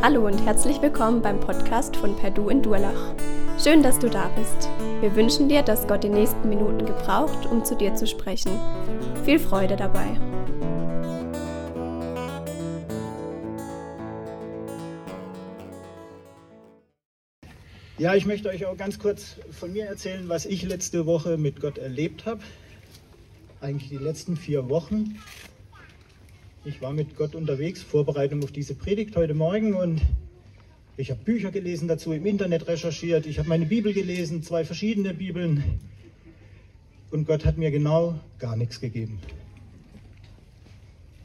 Hallo und herzlich willkommen beim Podcast von Perdu in Durlach. Schön, dass du da bist. Wir wünschen dir, dass Gott die nächsten Minuten gebraucht, um zu dir zu sprechen. Viel Freude dabei. Ja, ich möchte euch auch ganz kurz von mir erzählen, was ich letzte Woche mit Gott erlebt habe. Eigentlich die letzten vier Wochen. Ich war mit Gott unterwegs, Vorbereitung auf diese Predigt heute Morgen und ich habe Bücher gelesen dazu, im Internet recherchiert, ich habe meine Bibel gelesen, zwei verschiedene Bibeln und Gott hat mir genau gar nichts gegeben.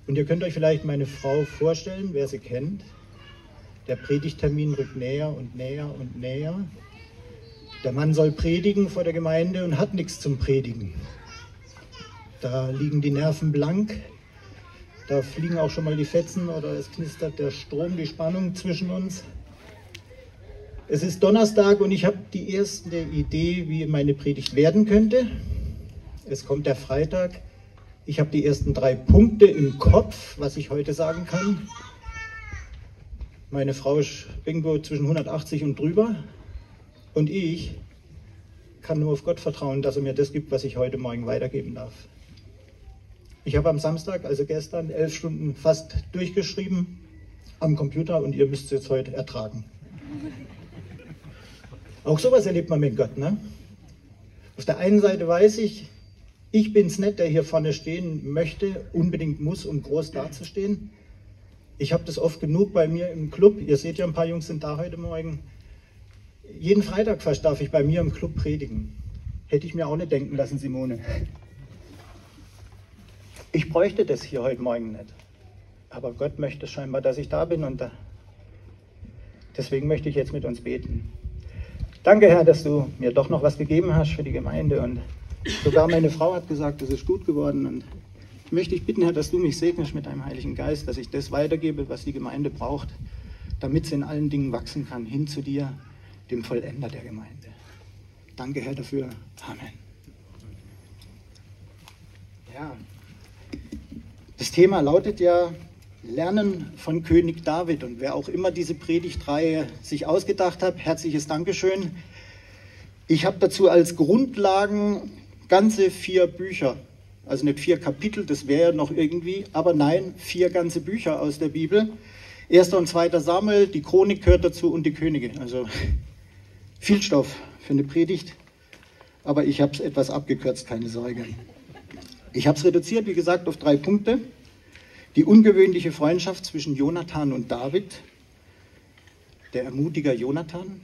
Und ihr könnt euch vielleicht meine Frau vorstellen, wer sie kennt. Der Predigtermin rückt näher und näher und näher. Der Mann soll predigen vor der Gemeinde und hat nichts zum Predigen. Da liegen die Nerven blank. Da fliegen auch schon mal die Fetzen oder es knistert der Strom, die Spannung zwischen uns. Es ist Donnerstag und ich habe die erste Idee, wie meine Predigt werden könnte. Es kommt der Freitag. Ich habe die ersten drei Punkte im Kopf, was ich heute sagen kann. Meine Frau ist irgendwo zwischen 180 und drüber. Und ich kann nur auf Gott vertrauen, dass er mir das gibt, was ich heute Morgen weitergeben darf. Ich habe am Samstag, also gestern, elf Stunden fast durchgeschrieben am Computer und ihr müsst es jetzt heute ertragen. Auch sowas erlebt man mit Gott. Ne? Auf der einen Seite weiß ich, ich bin es nicht, der hier vorne stehen möchte, unbedingt muss, um groß dazustehen. Ich habe das oft genug bei mir im Club. Ihr seht ja, ein paar Jungs sind da heute Morgen. Jeden Freitag fast darf ich bei mir im Club predigen. Hätte ich mir auch nicht denken lassen, Simone. Ich bräuchte das hier heute Morgen nicht. Aber Gott möchte scheinbar, dass ich da bin und da. deswegen möchte ich jetzt mit uns beten. Danke, Herr, dass du mir doch noch was gegeben hast für die Gemeinde und sogar meine Frau hat gesagt, es ist gut geworden und möchte ich bitten, Herr, dass du mich segnest mit deinem Heiligen Geist, dass ich das weitergebe, was die Gemeinde braucht, damit sie in allen Dingen wachsen kann, hin zu dir, dem Vollender der Gemeinde. Danke, Herr, dafür. Amen. Ja, das Thema lautet ja Lernen von König David. Und wer auch immer diese Predigtreihe sich ausgedacht hat, herzliches Dankeschön. Ich habe dazu als Grundlagen ganze vier Bücher also nicht vier Kapitel, das wäre noch irgendwie, aber nein, vier ganze Bücher aus der Bibel. Erster und zweiter Samuel, die Chronik gehört dazu und die Könige. Also viel Stoff für eine Predigt, aber ich habe es etwas abgekürzt, keine Sorge. Ich habe es reduziert, wie gesagt, auf drei Punkte. Die ungewöhnliche Freundschaft zwischen Jonathan und David, der Ermutiger Jonathan.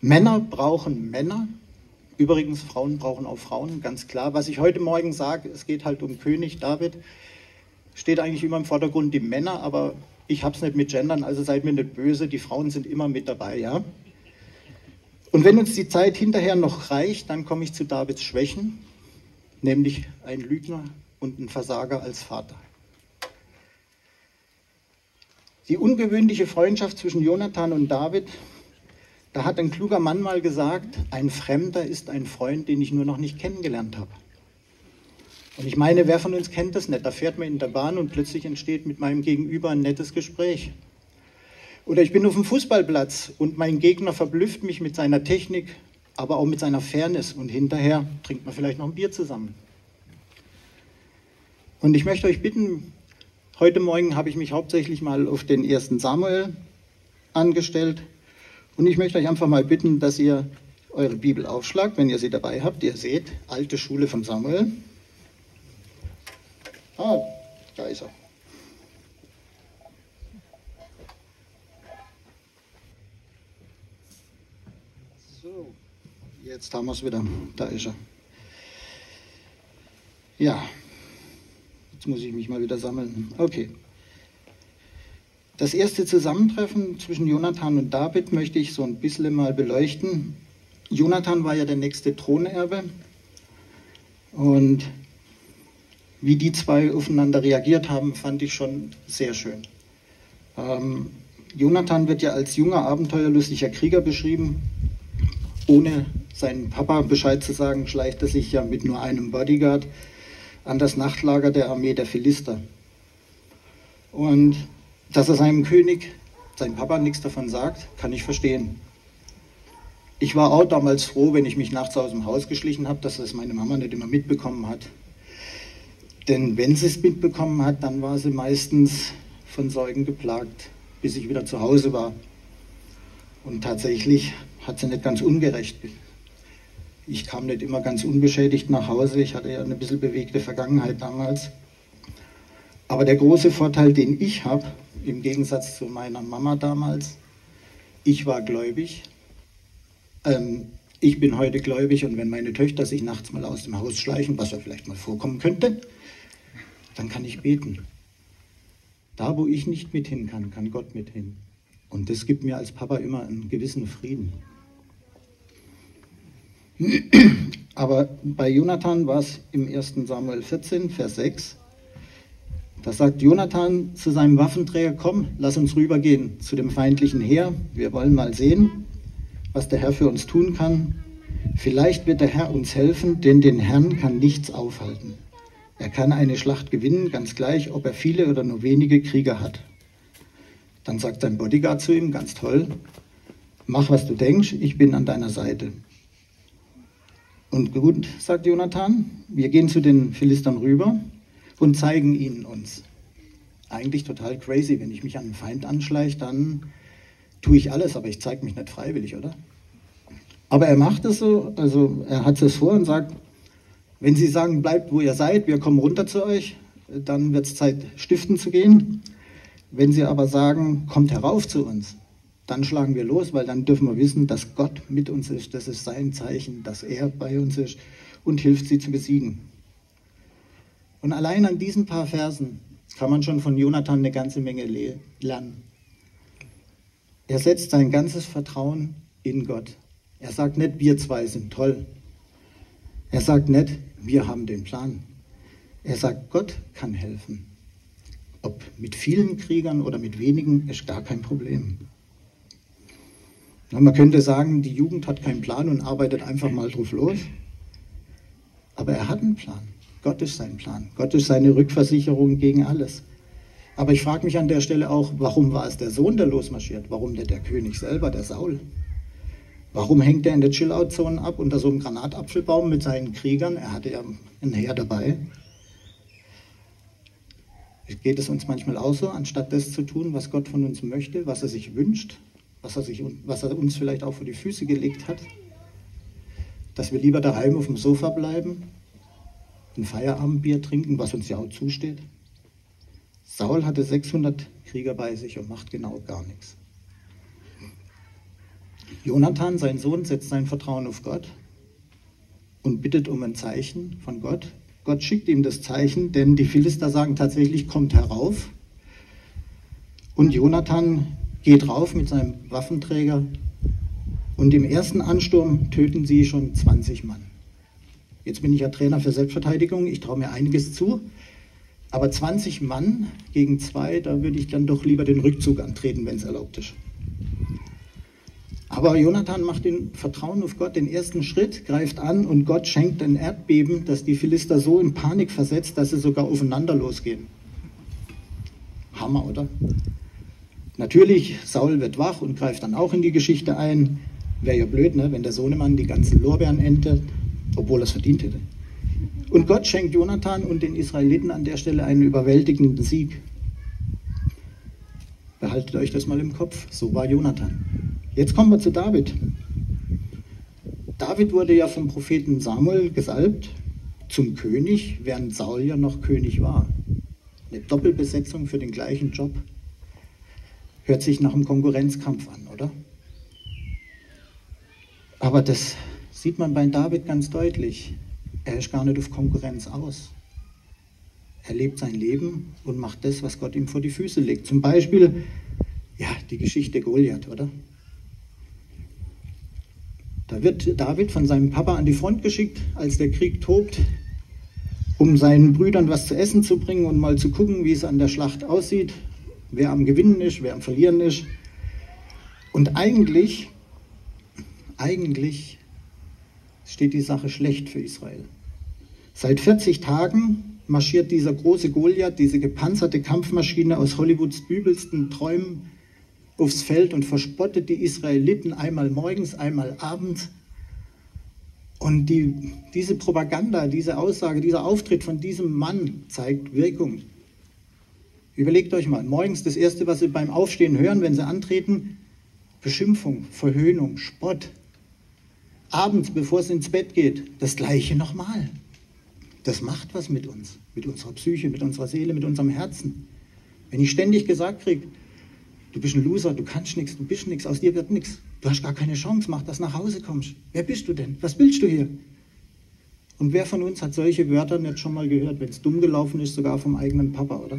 Männer brauchen Männer, Übrigens, Frauen brauchen auch Frauen, ganz klar. Was ich heute Morgen sage, es geht halt um König David, steht eigentlich immer im Vordergrund die Männer, aber ich habe es nicht mit Gendern, also seid mir nicht böse, die Frauen sind immer mit dabei, ja. Und wenn uns die Zeit hinterher noch reicht, dann komme ich zu Davids Schwächen, nämlich ein Lügner und ein Versager als Vater. Die ungewöhnliche Freundschaft zwischen Jonathan und David da hat ein kluger Mann mal gesagt, ein Fremder ist ein Freund, den ich nur noch nicht kennengelernt habe. Und ich meine, wer von uns kennt das nicht? Da fährt man in der Bahn und plötzlich entsteht mit meinem Gegenüber ein nettes Gespräch. Oder ich bin auf dem Fußballplatz und mein Gegner verblüfft mich mit seiner Technik, aber auch mit seiner Fairness und hinterher trinkt man vielleicht noch ein Bier zusammen. Und ich möchte euch bitten, heute Morgen habe ich mich hauptsächlich mal auf den ersten Samuel angestellt. Und ich möchte euch einfach mal bitten, dass ihr eure Bibel aufschlagt, wenn ihr sie dabei habt. Ihr seht, alte Schule von Samuel. Ah, da ist er. So, jetzt haben wir es wieder. Da ist er. Ja, jetzt muss ich mich mal wieder sammeln. Okay. Das erste Zusammentreffen zwischen Jonathan und David möchte ich so ein bisschen mal beleuchten. Jonathan war ja der nächste Thronerbe und wie die zwei aufeinander reagiert haben, fand ich schon sehr schön. Ähm, Jonathan wird ja als junger, abenteuerlustiger Krieger beschrieben. Ohne seinen Papa Bescheid zu sagen, schleicht er sich ja mit nur einem Bodyguard an das Nachtlager der Armee der Philister. Und dass er seinem König sein Papa nichts davon sagt, kann ich verstehen. Ich war auch damals froh, wenn ich mich nachts aus dem Haus geschlichen habe, dass das meine Mama nicht immer mitbekommen hat. Denn wenn sie es mitbekommen hat, dann war sie meistens von Sorgen geplagt, bis ich wieder zu Hause war. Und tatsächlich hat sie nicht ganz ungerecht. Ich kam nicht immer ganz unbeschädigt nach Hause. Ich hatte ja eine bisschen bewegte Vergangenheit damals. Aber der große Vorteil, den ich habe, im Gegensatz zu meiner Mama damals, ich war gläubig. Ähm, ich bin heute gläubig und wenn meine Töchter sich nachts mal aus dem Haus schleichen, was ja vielleicht mal vorkommen könnte, dann kann ich beten. Da, wo ich nicht mit hin kann, kann Gott mit hin. Und das gibt mir als Papa immer einen gewissen Frieden. Aber bei Jonathan war es im 1. Samuel 14, Vers 6. Da sagt Jonathan zu seinem Waffenträger, komm, lass uns rübergehen zu dem feindlichen Heer. Wir wollen mal sehen, was der Herr für uns tun kann. Vielleicht wird der Herr uns helfen, denn den Herrn kann nichts aufhalten. Er kann eine Schlacht gewinnen, ganz gleich, ob er viele oder nur wenige Krieger hat. Dann sagt sein Bodyguard zu ihm, ganz toll, mach was du denkst, ich bin an deiner Seite. Und gut, sagt Jonathan, wir gehen zu den Philistern rüber und zeigen ihnen uns. Eigentlich total crazy, wenn ich mich an einen Feind anschleiche, dann tue ich alles, aber ich zeige mich nicht freiwillig, oder? Aber er macht es so, also er hat es vor und sagt, wenn Sie sagen, bleibt wo ihr seid, wir kommen runter zu euch, dann wird es Zeit, stiften zu gehen. Wenn Sie aber sagen, kommt herauf zu uns, dann schlagen wir los, weil dann dürfen wir wissen, dass Gott mit uns ist. Das ist sein Zeichen, dass er bei uns ist und hilft, sie zu besiegen. Und allein an diesen paar Versen kann man schon von Jonathan eine ganze Menge lernen. Er setzt sein ganzes Vertrauen in Gott. Er sagt nicht, wir zwei sind toll. Er sagt nicht, wir haben den Plan. Er sagt, Gott kann helfen. Ob mit vielen Kriegern oder mit wenigen, ist gar kein Problem. Man könnte sagen, die Jugend hat keinen Plan und arbeitet einfach mal drauf los. Aber er hat einen Plan. Gott ist sein Plan. Gott ist seine Rückversicherung gegen alles. Aber ich frage mich an der Stelle auch, warum war es der Sohn, der losmarschiert? Warum nicht der König selber, der Saul? Warum hängt er in der Chill-Out-Zone ab unter so einem Granatapfelbaum mit seinen Kriegern? Er hatte ja ein Heer dabei. Geht es uns manchmal auch so, anstatt das zu tun, was Gott von uns möchte, was er sich wünscht, was er, sich, was er uns vielleicht auch vor die Füße gelegt hat, dass wir lieber daheim auf dem Sofa bleiben ein Feierabendbier trinken, was uns ja auch zusteht. Saul hatte 600 Krieger bei sich und macht genau gar nichts. Jonathan, sein Sohn, setzt sein Vertrauen auf Gott und bittet um ein Zeichen von Gott. Gott schickt ihm das Zeichen, denn die Philister sagen tatsächlich, kommt herauf. Und Jonathan geht rauf mit seinem Waffenträger und im ersten Ansturm töten sie schon 20 Mann. Jetzt bin ich ja Trainer für Selbstverteidigung, ich traue mir einiges zu. Aber 20 Mann gegen zwei, da würde ich dann doch lieber den Rückzug antreten, wenn es erlaubt ist. Aber Jonathan macht den Vertrauen auf Gott den ersten Schritt, greift an und Gott schenkt ein Erdbeben, das die Philister so in Panik versetzt, dass sie sogar aufeinander losgehen. Hammer, oder? Natürlich, Saul wird wach und greift dann auch in die Geschichte ein. Wäre ja blöd, ne? wenn der Sohnemann die ganzen Lorbeeren erntet obwohl er es verdient hätte. Und Gott schenkt Jonathan und den Israeliten an der Stelle einen überwältigenden Sieg. Behaltet euch das mal im Kopf. So war Jonathan. Jetzt kommen wir zu David. David wurde ja vom Propheten Samuel gesalbt zum König, während Saul ja noch König war. Eine Doppelbesetzung für den gleichen Job. Hört sich nach einem Konkurrenzkampf an, oder? Aber das sieht man bei David ganz deutlich. Er ist gar nicht auf Konkurrenz aus. Er lebt sein Leben und macht das, was Gott ihm vor die Füße legt. Zum Beispiel, ja, die Geschichte Goliath, oder? Da wird David von seinem Papa an die Front geschickt, als der Krieg tobt, um seinen Brüdern was zu essen zu bringen und mal zu gucken, wie es an der Schlacht aussieht, wer am Gewinnen ist, wer am Verlieren ist. Und eigentlich, eigentlich steht die Sache schlecht für Israel. Seit 40 Tagen marschiert dieser große Goliath, diese gepanzerte Kampfmaschine aus Hollywoods übelsten Träumen, aufs Feld und verspottet die Israeliten einmal morgens, einmal abends. Und die, diese Propaganda, diese Aussage, dieser Auftritt von diesem Mann zeigt Wirkung. Überlegt euch mal, morgens das Erste, was Sie beim Aufstehen hören, wenn Sie antreten, Beschimpfung, Verhöhnung, Spott. Abends, bevor es ins Bett geht, das Gleiche nochmal. Das macht was mit uns, mit unserer Psyche, mit unserer Seele, mit unserem Herzen. Wenn ich ständig gesagt kriege, du bist ein Loser, du kannst nichts, du bist nichts, aus dir wird nichts, du hast gar keine Chance, mach, dass du nach Hause kommst. Wer bist du denn? Was willst du hier? Und wer von uns hat solche Wörter nicht schon mal gehört, wenn es dumm gelaufen ist, sogar vom eigenen Papa, oder?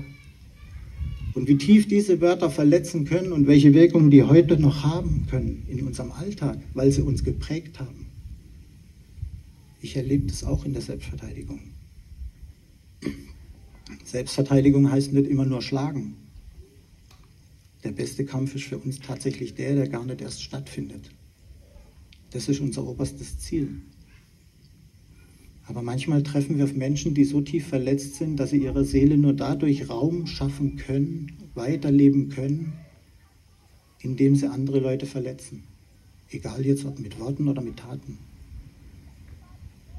Und wie tief diese Wörter verletzen können und welche Wirkungen die heute noch haben können in unserem Alltag, weil sie uns geprägt haben. Ich erlebe das auch in der Selbstverteidigung. Selbstverteidigung heißt nicht immer nur schlagen. Der beste Kampf ist für uns tatsächlich der, der gar nicht erst stattfindet. Das ist unser oberstes Ziel. Aber manchmal treffen wir auf Menschen, die so tief verletzt sind, dass sie ihrer Seele nur dadurch Raum schaffen können, weiterleben können, indem sie andere Leute verletzen. Egal jetzt ob mit Worten oder mit Taten.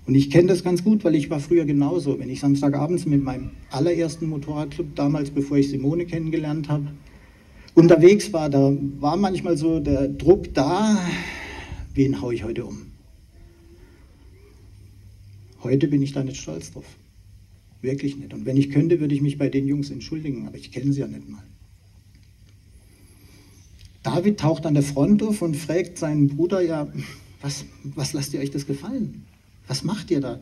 Und ich kenne das ganz gut, weil ich war früher genauso. Wenn ich Samstagabends mit meinem allerersten Motorradclub, damals bevor ich Simone kennengelernt habe, unterwegs war, da war manchmal so der Druck da, wen haue ich heute um? Heute bin ich da nicht stolz drauf. Wirklich nicht. Und wenn ich könnte, würde ich mich bei den Jungs entschuldigen, aber ich kenne sie ja nicht mal. David taucht an der Front auf und fragt seinen Bruder, ja, was, was lasst ihr euch das gefallen? Was macht ihr da?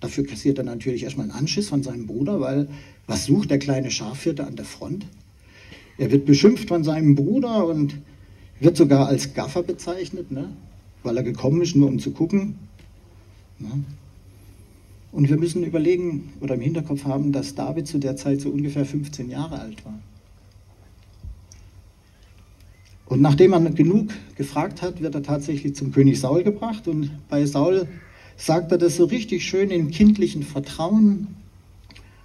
Dafür kassiert er natürlich erstmal einen Anschiss von seinem Bruder, weil was sucht der kleine Schafhirte an der Front? Er wird beschimpft von seinem Bruder und wird sogar als Gaffer bezeichnet, ne? weil er gekommen ist, nur um zu gucken. Ne? Und wir müssen überlegen oder im Hinterkopf haben, dass David zu der Zeit so ungefähr 15 Jahre alt war. Und nachdem man genug gefragt hat, wird er tatsächlich zum König Saul gebracht. Und bei Saul sagt er das so richtig schön in kindlichen Vertrauen.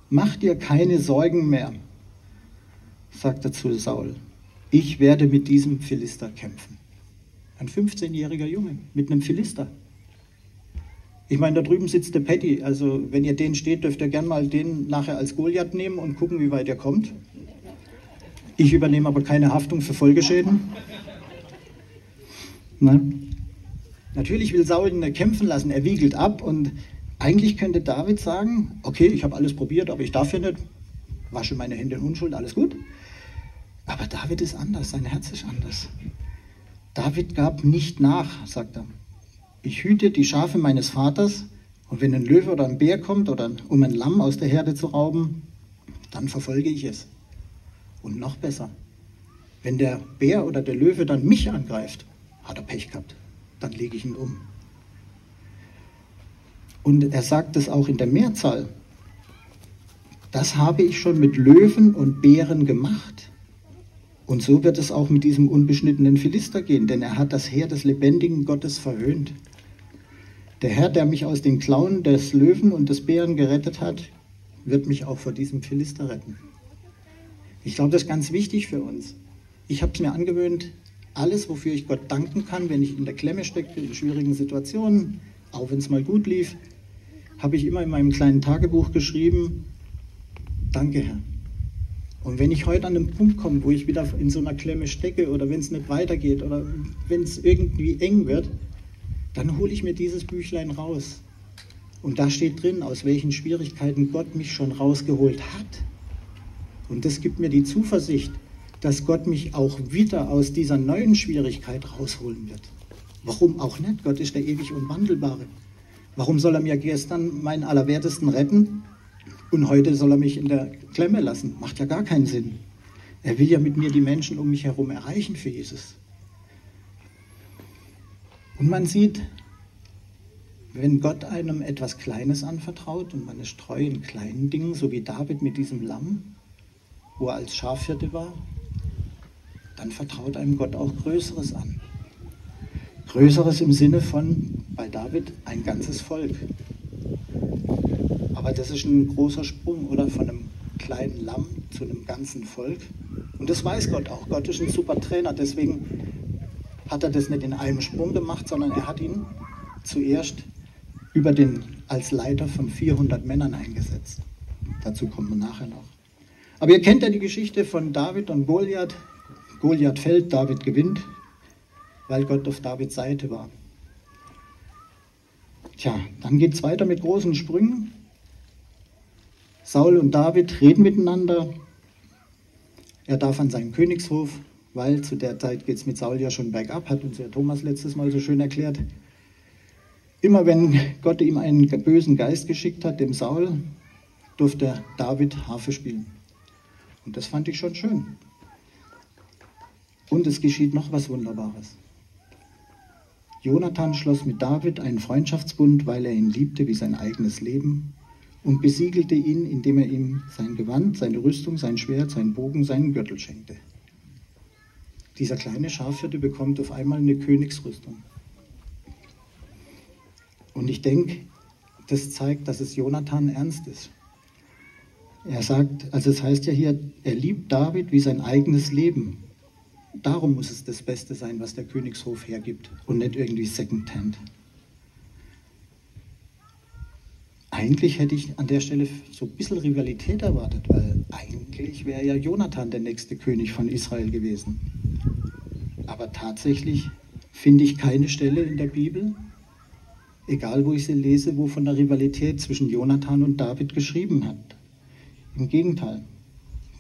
Mach dir keine Sorgen mehr, sagt er zu Saul. Ich werde mit diesem Philister kämpfen. Ein 15-jähriger Junge mit einem Philister. Ich meine, da drüben sitzt der Patty. Also, wenn ihr den steht, dürft ihr gern mal den nachher als Goliath nehmen und gucken, wie weit er kommt. Ich übernehme aber keine Haftung für Folgeschäden. Nein. Natürlich will Saul ihn kämpfen lassen, er wiegelt ab und eigentlich könnte David sagen, okay, ich habe alles probiert, aber ich darf ja nicht, wasche meine Hände in Unschuld, alles gut. Aber David ist anders, sein Herz ist anders. David gab nicht nach, sagt er. Ich hüte die Schafe meines Vaters und wenn ein Löwe oder ein Bär kommt oder um ein Lamm aus der Herde zu rauben, dann verfolge ich es. Und noch besser, wenn der Bär oder der Löwe dann mich angreift, hat er Pech gehabt dann lege ich ihn um. Und er sagt es auch in der Mehrzahl. Das habe ich schon mit Löwen und Bären gemacht. Und so wird es auch mit diesem unbeschnittenen Philister gehen, denn er hat das Heer des lebendigen Gottes verhöhnt. Der Herr, der mich aus den Klauen des Löwen und des Bären gerettet hat, wird mich auch vor diesem Philister retten. Ich glaube, das ist ganz wichtig für uns. Ich habe es mir angewöhnt, alles, wofür ich Gott danken kann, wenn ich in der Klemme stecke, in schwierigen Situationen, auch wenn es mal gut lief, habe ich immer in meinem kleinen Tagebuch geschrieben, danke Herr. Und wenn ich heute an den Punkt komme, wo ich wieder in so einer Klemme stecke oder wenn es nicht weitergeht oder wenn es irgendwie eng wird, dann hole ich mir dieses Büchlein raus. Und da steht drin, aus welchen Schwierigkeiten Gott mich schon rausgeholt hat. Und das gibt mir die Zuversicht, dass Gott mich auch wieder aus dieser neuen Schwierigkeit rausholen wird. Warum auch nicht? Gott ist der ewig Unwandelbare. Warum soll er mir gestern meinen Allerwertesten retten und heute soll er mich in der Klemme lassen? Macht ja gar keinen Sinn. Er will ja mit mir die Menschen um mich herum erreichen für Jesus. Und man sieht, wenn Gott einem etwas Kleines anvertraut und man ist treu in kleinen Dingen, so wie David mit diesem Lamm, wo er als Schafhirte war, dann vertraut einem Gott auch Größeres an. Größeres im Sinne von, bei David, ein ganzes Volk. Aber das ist ein großer Sprung, oder? Von einem kleinen Lamm zu einem ganzen Volk. Und das weiß Gott auch. Gott ist ein super Trainer. Deswegen hat er das nicht in einem Sprung gemacht, sondern er hat ihn zuerst über den, als Leiter von 400 Männern eingesetzt. Dazu kommen wir nachher noch. Aber ihr kennt ja die Geschichte von David und Goliath. Goliath fällt, David gewinnt, weil Gott auf Davids Seite war. Tja, dann geht es weiter mit großen Sprüngen. Saul und David reden miteinander. Er darf an seinen Königshof, weil zu der Zeit geht es mit Saul ja schon bergab, hat uns ja Thomas letztes Mal so schön erklärt. Immer wenn Gott ihm einen bösen Geist geschickt hat, dem Saul, durfte David Harfe spielen. Und das fand ich schon schön. Und es geschieht noch was Wunderbares. Jonathan schloss mit David einen Freundschaftsbund, weil er ihn liebte wie sein eigenes Leben und besiegelte ihn, indem er ihm sein Gewand, seine Rüstung, sein Schwert, seinen Bogen, seinen Gürtel schenkte. Dieser kleine Schafhirte bekommt auf einmal eine Königsrüstung. Und ich denke, das zeigt, dass es Jonathan ernst ist. Er sagt, also es heißt ja hier, er liebt David wie sein eigenes Leben. Darum muss es das Beste sein, was der Königshof hergibt und nicht irgendwie Secondhand. Eigentlich hätte ich an der Stelle so ein bisschen Rivalität erwartet, weil eigentlich wäre ja Jonathan der nächste König von Israel gewesen. Aber tatsächlich finde ich keine Stelle in der Bibel, egal wo ich sie lese, wo von der Rivalität zwischen Jonathan und David geschrieben hat. Im Gegenteil,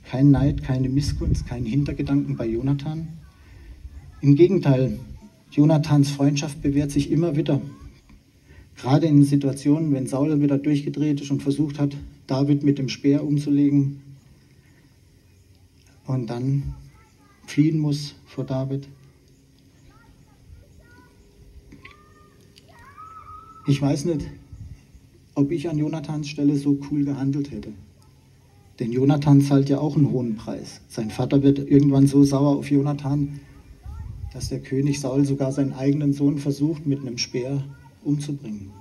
kein Neid, keine Missgunst, kein Hintergedanken bei Jonathan. Im Gegenteil, Jonathans Freundschaft bewährt sich immer wieder. Gerade in Situationen, wenn Saul wieder durchgedreht ist und versucht hat, David mit dem Speer umzulegen und dann fliehen muss vor David. Ich weiß nicht, ob ich an Jonathans Stelle so cool gehandelt hätte. Denn Jonathan zahlt ja auch einen hohen Preis. Sein Vater wird irgendwann so sauer auf Jonathan, dass der König Saul sogar seinen eigenen Sohn versucht, mit einem Speer umzubringen.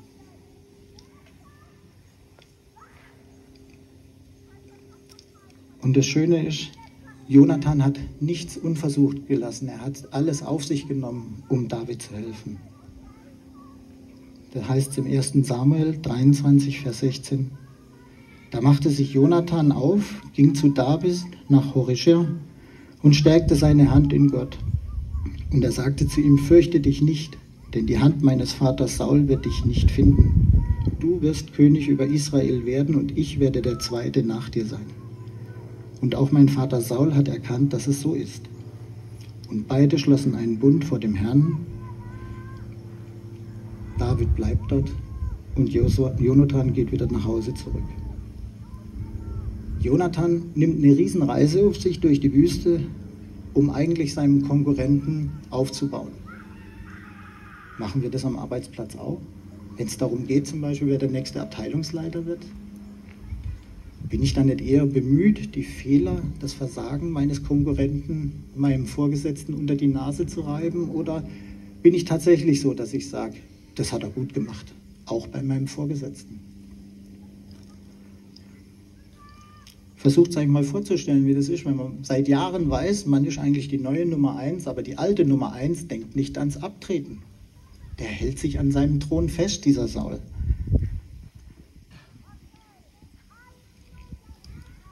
Und das Schöne ist, Jonathan hat nichts unversucht gelassen. Er hat alles auf sich genommen, um David zu helfen. Das heißt im 1. Samuel 23, Vers 16. Da machte sich Jonathan auf, ging zu David nach Horischer und stärkte seine Hand in Gott. Und er sagte zu ihm, fürchte dich nicht, denn die Hand meines Vaters Saul wird dich nicht finden. Du wirst König über Israel werden und ich werde der Zweite nach dir sein. Und auch mein Vater Saul hat erkannt, dass es so ist. Und beide schlossen einen Bund vor dem Herrn. David bleibt dort und Jonathan geht wieder nach Hause zurück. Jonathan nimmt eine Riesenreise auf sich durch die Wüste, um eigentlich seinen Konkurrenten aufzubauen. Machen wir das am Arbeitsplatz auch? Wenn es darum geht, zum Beispiel, wer der nächste Abteilungsleiter wird? Bin ich dann nicht eher bemüht, die Fehler, das Versagen meines Konkurrenten meinem Vorgesetzten unter die Nase zu reiben? Oder bin ich tatsächlich so, dass ich sage, das hat er gut gemacht, auch bei meinem Vorgesetzten? versucht sich mal vorzustellen, wie das ist, wenn man seit Jahren weiß, man ist eigentlich die neue Nummer eins, aber die alte Nummer eins denkt nicht ans Abtreten. Der hält sich an seinem Thron fest, dieser Saul.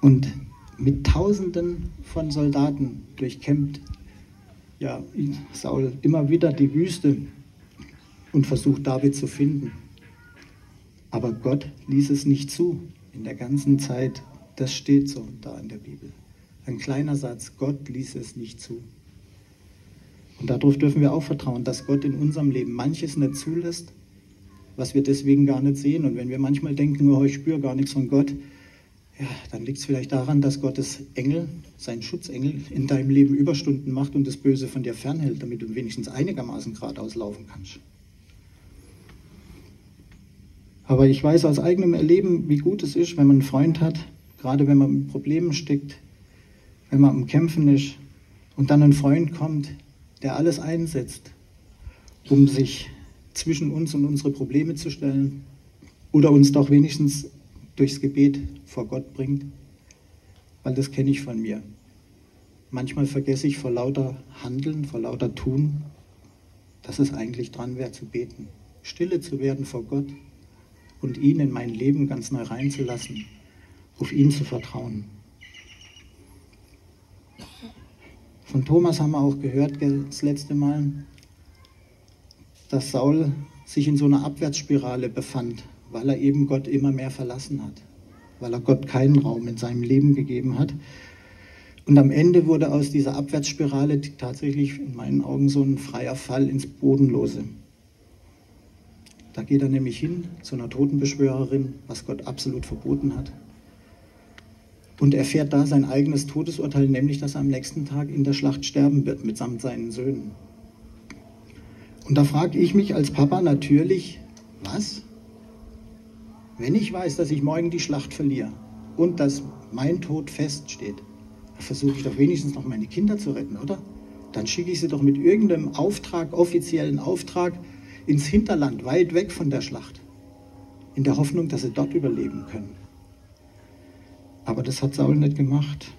Und mit Tausenden von Soldaten durchkämmt ja, Saul immer wieder die Wüste und versucht David zu finden. Aber Gott ließ es nicht zu in der ganzen Zeit das steht so da in der Bibel. Ein kleiner Satz, Gott ließ es nicht zu. Und darauf dürfen wir auch vertrauen, dass Gott in unserem Leben manches nicht zulässt, was wir deswegen gar nicht sehen. Und wenn wir manchmal denken, oh, ich spüre gar nichts von Gott, ja, dann liegt es vielleicht daran, dass Gottes Engel, sein Schutzengel, in deinem Leben Überstunden macht und das Böse von dir fernhält, damit du wenigstens einigermaßen geradeaus laufen kannst. Aber ich weiß aus eigenem Erleben, wie gut es ist, wenn man einen Freund hat, gerade wenn man mit Problemen steckt, wenn man am Kämpfen ist und dann ein Freund kommt, der alles einsetzt, um sich zwischen uns und unsere Probleme zu stellen oder uns doch wenigstens durchs Gebet vor Gott bringt, weil das kenne ich von mir. manchmal vergesse ich vor lauter Handeln, vor lauter Tun, dass es eigentlich dran wäre zu beten, stille zu werden vor Gott und ihn in mein Leben ganz neu reinzulassen, auf ihn zu vertrauen. Von Thomas haben wir auch gehört das letzte Mal, dass Saul sich in so einer Abwärtsspirale befand, weil er eben Gott immer mehr verlassen hat, weil er Gott keinen Raum in seinem Leben gegeben hat. Und am Ende wurde aus dieser Abwärtsspirale tatsächlich in meinen Augen so ein freier Fall ins Bodenlose. Da geht er nämlich hin zu einer Totenbeschwörerin, was Gott absolut verboten hat. Und erfährt da sein eigenes Todesurteil, nämlich dass er am nächsten Tag in der Schlacht sterben wird, mitsamt seinen Söhnen. Und da frage ich mich als Papa natürlich, was? Wenn ich weiß, dass ich morgen die Schlacht verliere und dass mein Tod feststeht, versuche ich doch wenigstens noch meine Kinder zu retten, oder? Dann schicke ich sie doch mit irgendeinem Auftrag, offiziellen Auftrag, ins Hinterland, weit weg von der Schlacht, in der Hoffnung, dass sie dort überleben können. Aber das hat Saul nicht gemacht.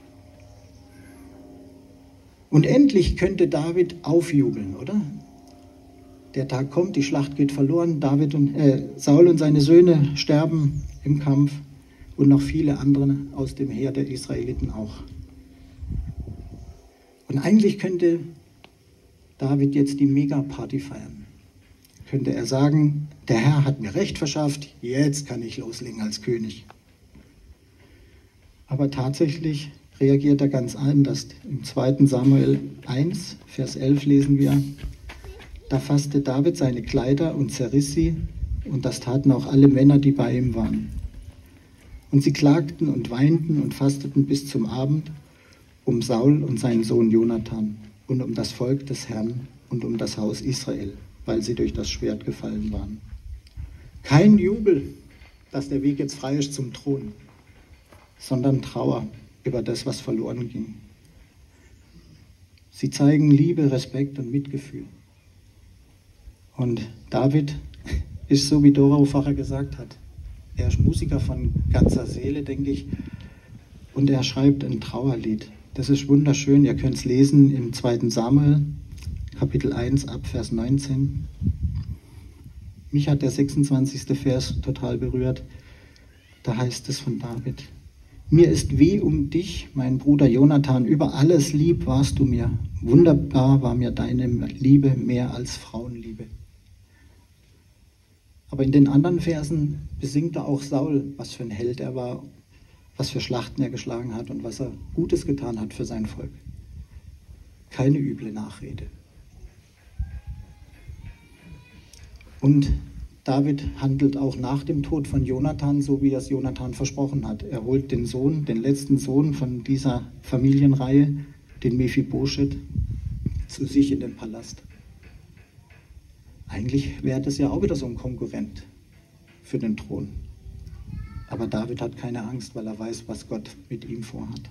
Und endlich könnte David aufjubeln, oder? Der Tag kommt, die Schlacht geht verloren, David und, äh, Saul und seine Söhne sterben im Kampf und noch viele andere aus dem Heer der Israeliten auch. Und eigentlich könnte David jetzt die Megaparty feiern. Könnte er sagen, der Herr hat mir Recht verschafft, jetzt kann ich loslegen als König. Aber tatsächlich reagiert er ganz anders. Im 2. Samuel 1, Vers 11 lesen wir, da fasste David seine Kleider und zerriss sie, und das taten auch alle Männer, die bei ihm waren. Und sie klagten und weinten und fasteten bis zum Abend um Saul und seinen Sohn Jonathan und um das Volk des Herrn und um das Haus Israel, weil sie durch das Schwert gefallen waren. Kein Jubel, dass der Weg jetzt frei ist zum Thron, sondern Trauer über das, was verloren ging. Sie zeigen Liebe, Respekt und Mitgefühl. Und David ist so, wie Dora Facher gesagt hat. Er ist Musiker von ganzer Seele, denke ich. Und er schreibt ein Trauerlied. Das ist wunderschön. Ihr könnt es lesen im 2. Samuel, Kapitel 1, ab Vers 19. Mich hat der 26. Vers total berührt. Da heißt es von David. Mir ist weh um dich, mein Bruder Jonathan, über alles lieb warst du mir. Wunderbar war mir deine Liebe mehr als Frauenliebe. Aber in den anderen Versen besingt er auch Saul, was für ein Held er war, was für Schlachten er geschlagen hat und was er Gutes getan hat für sein Volk. Keine üble Nachrede. Und David handelt auch nach dem Tod von Jonathan, so wie das Jonathan versprochen hat. Er holt den Sohn, den letzten Sohn von dieser Familienreihe, den Mephibosheth, zu sich in den Palast. Eigentlich wäre das ja auch wieder so ein Konkurrent für den Thron. Aber David hat keine Angst, weil er weiß, was Gott mit ihm vorhat.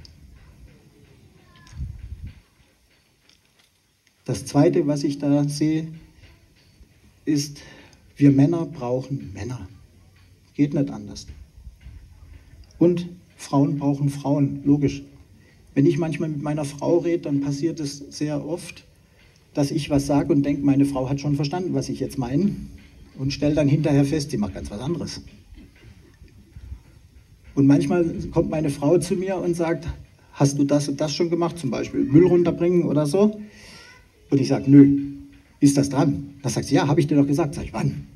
Das Zweite, was ich da sehe, ist, wir Männer brauchen Männer. Geht nicht anders. Und Frauen brauchen Frauen, logisch. Wenn ich manchmal mit meiner Frau rede, dann passiert es sehr oft, dass ich was sage und denke, meine Frau hat schon verstanden, was ich jetzt meine und stelle dann hinterher fest, sie macht ganz was anderes. Und manchmal kommt meine Frau zu mir und sagt, hast du das und das schon gemacht, zum Beispiel Müll runterbringen oder so? Und ich sage, nö, ist das dran? Da sagt sie, ja, habe ich dir doch gesagt. Sag ich, wann?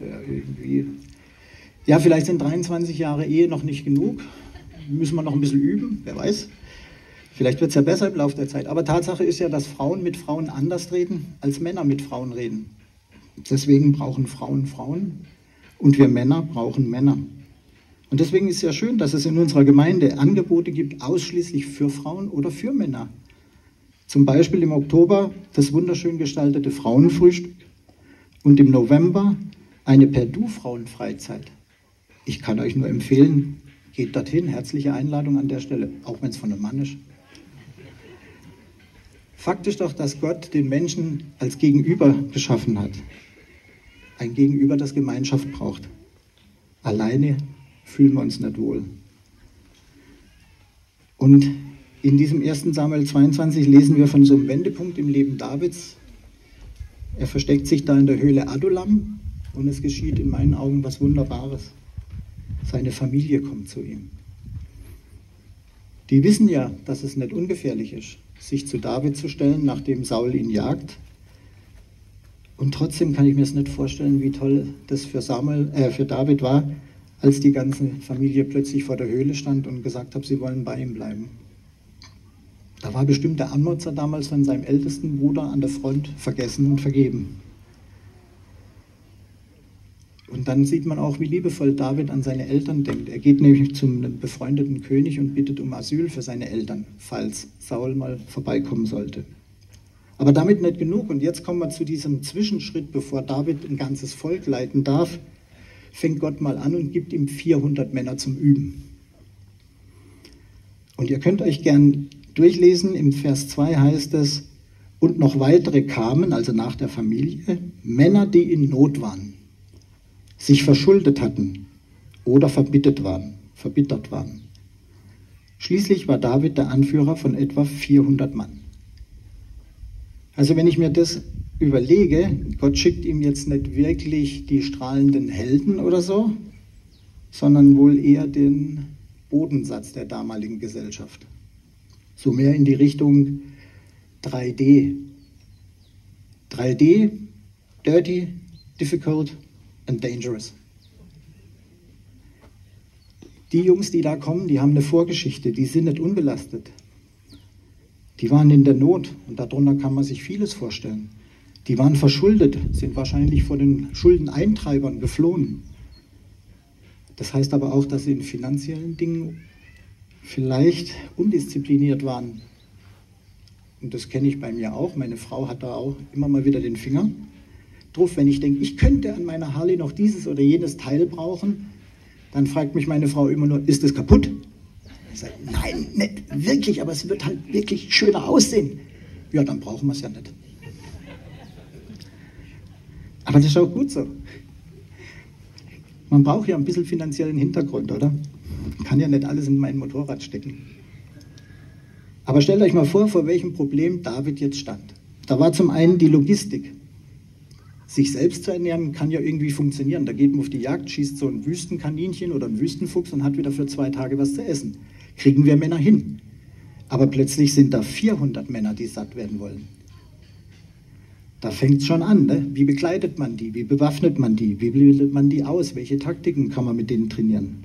Ja, irgendwie. ja, vielleicht sind 23 Jahre Ehe noch nicht genug. Müssen wir noch ein bisschen üben, wer weiß. Vielleicht wird es ja besser im Laufe der Zeit. Aber Tatsache ist ja, dass Frauen mit Frauen anders reden, als Männer mit Frauen reden. Deswegen brauchen Frauen Frauen und wir Männer brauchen Männer. Und deswegen ist es ja schön, dass es in unserer Gemeinde Angebote gibt, ausschließlich für Frauen oder für Männer. Zum Beispiel im Oktober das wunderschön gestaltete Frauenfrühstück und im November eine Perdu-Frauenfreizeit. Ich kann euch nur empfehlen, geht dorthin. Herzliche Einladung an der Stelle, auch wenn es von einem Mann ist. Fakt ist doch, dass Gott den Menschen als Gegenüber geschaffen hat. Ein Gegenüber, das Gemeinschaft braucht. Alleine fühlen wir uns nicht wohl. Und In diesem 1. Samuel 22 lesen wir von so einem Wendepunkt im Leben Davids. Er versteckt sich da in der Höhle Adulam und es geschieht in meinen Augen was Wunderbares. Seine Familie kommt zu ihm. Die wissen ja, dass es nicht ungefährlich ist, sich zu David zu stellen, nachdem Saul ihn jagt. Und trotzdem kann ich mir es nicht vorstellen, wie toll das für, Samuel, äh, für David war, als die ganze Familie plötzlich vor der Höhle stand und gesagt hat, sie wollen bei ihm bleiben. Da war bestimmt der Anmutzer damals von seinem ältesten Bruder an der Front vergessen und vergeben. Und dann sieht man auch, wie liebevoll David an seine Eltern denkt. Er geht nämlich zum befreundeten König und bittet um Asyl für seine Eltern, falls Saul mal vorbeikommen sollte. Aber damit nicht genug. Und jetzt kommen wir zu diesem Zwischenschritt, bevor David ein ganzes Volk leiten darf, fängt Gott mal an und gibt ihm 400 Männer zum Üben. Und ihr könnt euch gern durchlesen, im Vers 2 heißt es, und noch weitere kamen, also nach der Familie, Männer, die in Not waren sich verschuldet hatten oder verbittert waren, verbittert waren. Schließlich war David der Anführer von etwa 400 Mann. Also wenn ich mir das überlege, Gott schickt ihm jetzt nicht wirklich die strahlenden Helden oder so, sondern wohl eher den Bodensatz der damaligen Gesellschaft. So mehr in die Richtung 3D. 3D, dirty, difficult, and dangerous. Die Jungs, die da kommen, die haben eine Vorgeschichte, die sind nicht unbelastet. Die waren in der Not und darunter kann man sich vieles vorstellen. Die waren verschuldet, sind wahrscheinlich vor den Schuldeneintreibern geflohen. Das heißt aber auch, dass sie in finanziellen Dingen vielleicht undiszipliniert waren. Und das kenne ich bei mir auch. Meine Frau hat da auch immer mal wieder den Finger drauf, wenn ich denke, ich könnte an meiner Harley noch dieses oder jenes Teil brauchen, dann fragt mich meine Frau immer nur, ist es kaputt? Ich sage, nein, nicht wirklich, aber es wird halt wirklich schöner aussehen. Ja, dann brauchen wir es ja nicht. Aber das ist auch gut so. Man braucht ja ein bisschen finanziellen Hintergrund, oder? Kann ja nicht alles in mein Motorrad stecken. Aber stellt euch mal vor, vor welchem Problem David jetzt stand. Da war zum einen die Logistik sich selbst zu ernähren, kann ja irgendwie funktionieren. Da geht man auf die Jagd, schießt so ein Wüstenkaninchen oder ein Wüstenfuchs und hat wieder für zwei Tage was zu essen. Kriegen wir Männer hin. Aber plötzlich sind da 400 Männer, die satt werden wollen. Da fängt es schon an. Ne? Wie begleitet man die? Wie bewaffnet man die? Wie bildet man die aus? Welche Taktiken kann man mit denen trainieren?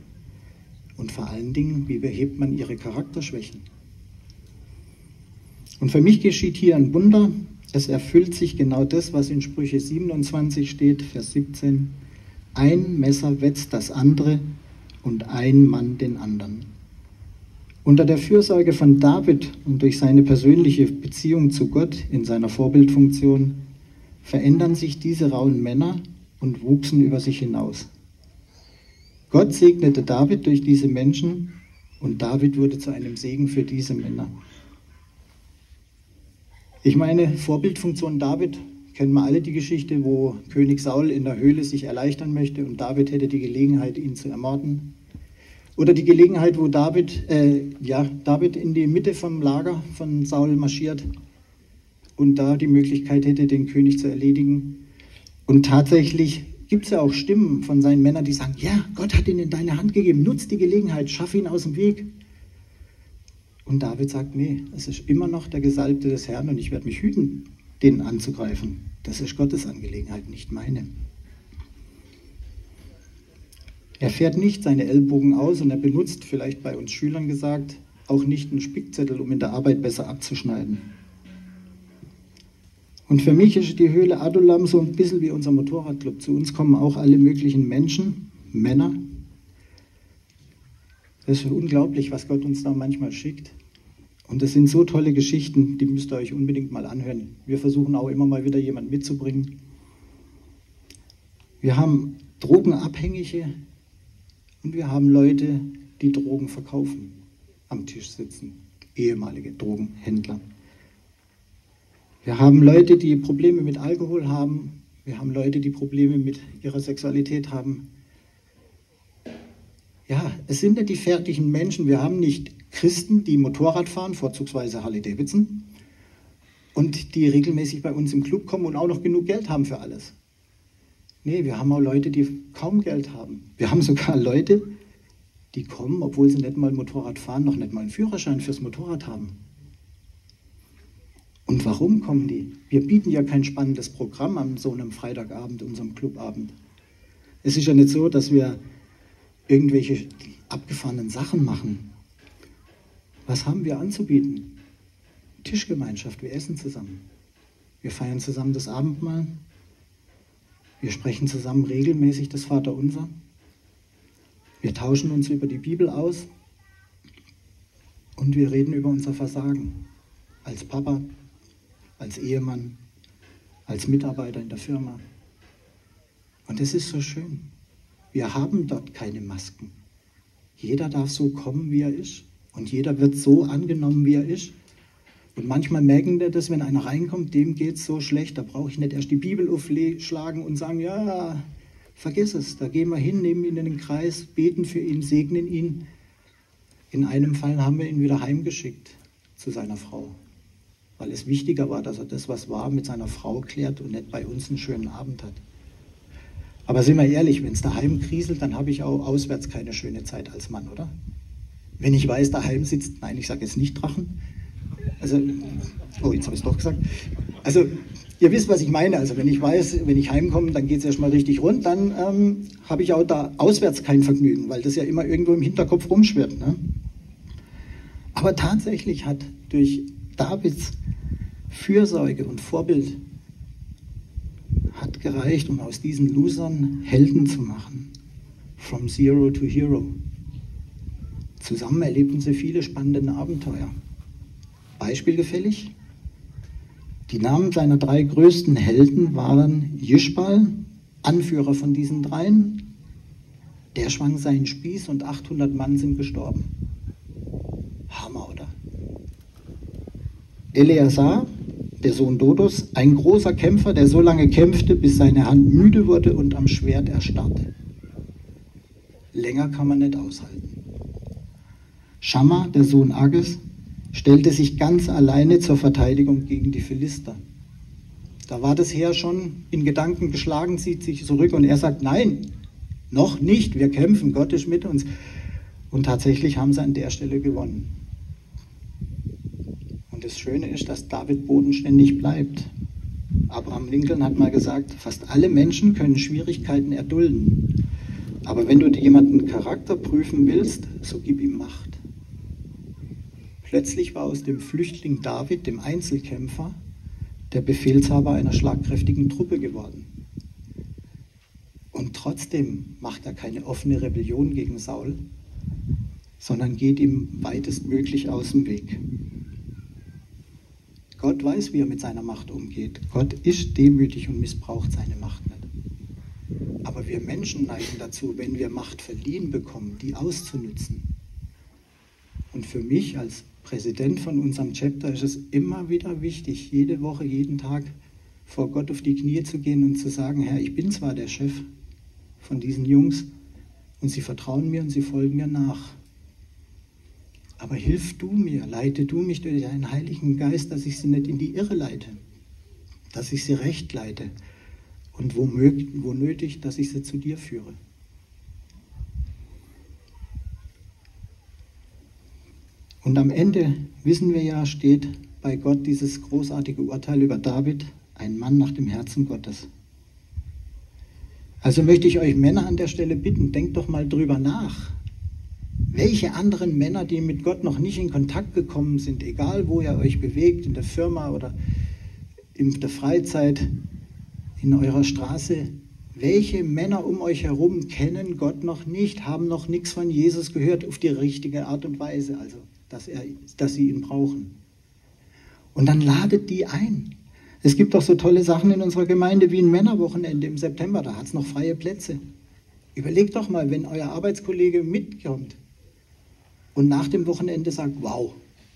Und vor allen Dingen, wie behebt man ihre Charakterschwächen? Und für mich geschieht hier ein Wunder, es erfüllt sich genau das, was in Sprüche 27 steht, Vers 17. Ein Messer wetzt das andere und ein Mann den anderen. Unter der Fürsorge von David und durch seine persönliche Beziehung zu Gott in seiner Vorbildfunktion verändern sich diese rauen Männer und wuchsen über sich hinaus. Gott segnete David durch diese Menschen und David wurde zu einem Segen für diese Männer. Ich meine, Vorbildfunktion David, kennen wir alle die Geschichte, wo König Saul in der Höhle sich erleichtern möchte und David hätte die Gelegenheit, ihn zu ermorden. Oder die Gelegenheit, wo David, äh, ja, David in die Mitte vom Lager von Saul marschiert und da die Möglichkeit hätte, den König zu erledigen. Und tatsächlich gibt es ja auch Stimmen von seinen Männern, die sagen, ja, Gott hat ihn in deine Hand gegeben, nutz die Gelegenheit, schaff ihn aus dem Weg. Und David sagt, nee, es ist immer noch der Gesalbte des Herrn und ich werde mich hüten, den anzugreifen. Das ist Gottes Angelegenheit, nicht meine. Er fährt nicht seine Ellbogen aus und er benutzt, vielleicht bei uns Schülern gesagt, auch nicht einen Spickzettel, um in der Arbeit besser abzuschneiden. Und für mich ist die Höhle Adulam so ein bisschen wie unser Motorradclub. Zu uns kommen auch alle möglichen Menschen, Männer. Das ist unglaublich, was Gott uns da manchmal schickt. Und das sind so tolle Geschichten, die müsst ihr euch unbedingt mal anhören. Wir versuchen auch immer mal wieder jemanden mitzubringen. Wir haben Drogenabhängige und wir haben Leute, die Drogen verkaufen, am Tisch sitzen, ehemalige Drogenhändler. Wir haben Leute, die Probleme mit Alkohol haben. Wir haben Leute, die Probleme mit ihrer Sexualität haben. Ja, es sind nicht die fertigen Menschen. Wir haben nicht Christen, die Motorrad fahren, vorzugsweise Harley Davidson, und die regelmäßig bei uns im Club kommen und auch noch genug Geld haben für alles. Nee, wir haben auch Leute, die kaum Geld haben. Wir haben sogar Leute, die kommen, obwohl sie nicht mal Motorrad fahren, noch nicht mal einen Führerschein fürs Motorrad haben. Und warum kommen die? Wir bieten ja kein spannendes Programm an so einem Freitagabend, unserem Clubabend. Es ist ja nicht so, dass wir irgendwelche abgefahrenen Sachen machen. Was haben wir anzubieten? Tischgemeinschaft, wir essen zusammen. Wir feiern zusammen das Abendmahl. Wir sprechen zusammen regelmäßig das Vaterunser. Wir tauschen uns über die Bibel aus und wir reden über unser Versagen als Papa, als Ehemann, als Mitarbeiter in der Firma. Und es ist so schön. Wir haben dort keine Masken. Jeder darf so kommen, wie er ist. Und jeder wird so angenommen, wie er ist. Und manchmal merken wir das, wenn einer reinkommt, dem geht es so schlecht, da brauche ich nicht erst die Bibel aufschlagen und sagen, ja, vergiss es, da gehen wir hin, nehmen ihn in den Kreis, beten für ihn, segnen ihn. In einem Fall haben wir ihn wieder heimgeschickt zu seiner Frau, weil es wichtiger war, dass er das, was war, mit seiner Frau klärt und nicht bei uns einen schönen Abend hat. Aber sind wir ehrlich, wenn es daheim kriselt, dann habe ich auch auswärts keine schöne Zeit als Mann, oder? Wenn ich weiß, daheim sitzt, nein, ich sage jetzt nicht Drachen. Also, oh, jetzt habe ich es doch gesagt. Also, ihr wisst, was ich meine. Also, wenn ich weiß, wenn ich heimkomme, dann geht es erstmal richtig rund, dann ähm, habe ich auch da auswärts kein Vergnügen, weil das ja immer irgendwo im Hinterkopf rumschwirrt. Ne? Aber tatsächlich hat durch Davids Fürsorge und Vorbild hat gereicht, um aus diesen Losern Helden zu machen. From Zero to Hero. Zusammen erlebten sie viele spannende Abenteuer. Beispielgefällig? Die Namen seiner drei größten Helden waren Jischbal, Anführer von diesen dreien. Der schwang seinen Spieß und 800 Mann sind gestorben. Hammer, oder? Eleazar, der Sohn Dodos, ein großer Kämpfer, der so lange kämpfte, bis seine Hand müde wurde und am Schwert erstarrte. Länger kann man nicht aushalten. Schamma, der Sohn Agges, stellte sich ganz alleine zur Verteidigung gegen die Philister. Da war das Heer schon in Gedanken geschlagen, zieht sich zurück und er sagt, nein, noch nicht, wir kämpfen, Gott ist mit uns. Und tatsächlich haben sie an der Stelle gewonnen. Das Schöne ist, dass David bodenständig bleibt. Abraham Lincoln hat mal gesagt, fast alle Menschen können Schwierigkeiten erdulden. Aber wenn du jemanden Charakter prüfen willst, so gib ihm Macht. Plötzlich war aus dem Flüchtling David, dem Einzelkämpfer, der Befehlshaber einer schlagkräftigen Truppe geworden. Und trotzdem macht er keine offene Rebellion gegen Saul, sondern geht ihm weitestmöglich aus dem Weg. Gott weiß, wie er mit seiner Macht umgeht. Gott ist demütig und missbraucht seine Macht nicht. Aber wir Menschen neigen dazu, wenn wir Macht verliehen bekommen, die auszunutzen. Und für mich als Präsident von unserem Chapter ist es immer wieder wichtig, jede Woche, jeden Tag vor Gott auf die Knie zu gehen und zu sagen, Herr, ich bin zwar der Chef von diesen Jungs und sie vertrauen mir und sie folgen mir nach. Aber hilf du mir, leite du mich durch deinen Heiligen Geist, dass ich sie nicht in die Irre leite, dass ich sie recht leite und wo, möglich, wo nötig, dass ich sie zu dir führe. Und am Ende, wissen wir ja, steht bei Gott dieses großartige Urteil über David, ein Mann nach dem Herzen Gottes. Also möchte ich euch Männer an der Stelle bitten, denkt doch mal drüber nach. Welche anderen Männer, die mit Gott noch nicht in Kontakt gekommen sind, egal wo ihr euch bewegt, in der Firma oder in der Freizeit, in eurer Straße, welche Männer um euch herum kennen Gott noch nicht, haben noch nichts von Jesus gehört auf die richtige Art und Weise, also dass, er, dass sie ihn brauchen. Und dann ladet die ein. Es gibt doch so tolle Sachen in unserer Gemeinde wie ein Männerwochenende im September, da hat es noch freie Plätze. Überlegt doch mal, wenn euer Arbeitskollege mitkommt, und nach dem Wochenende sagt, wow,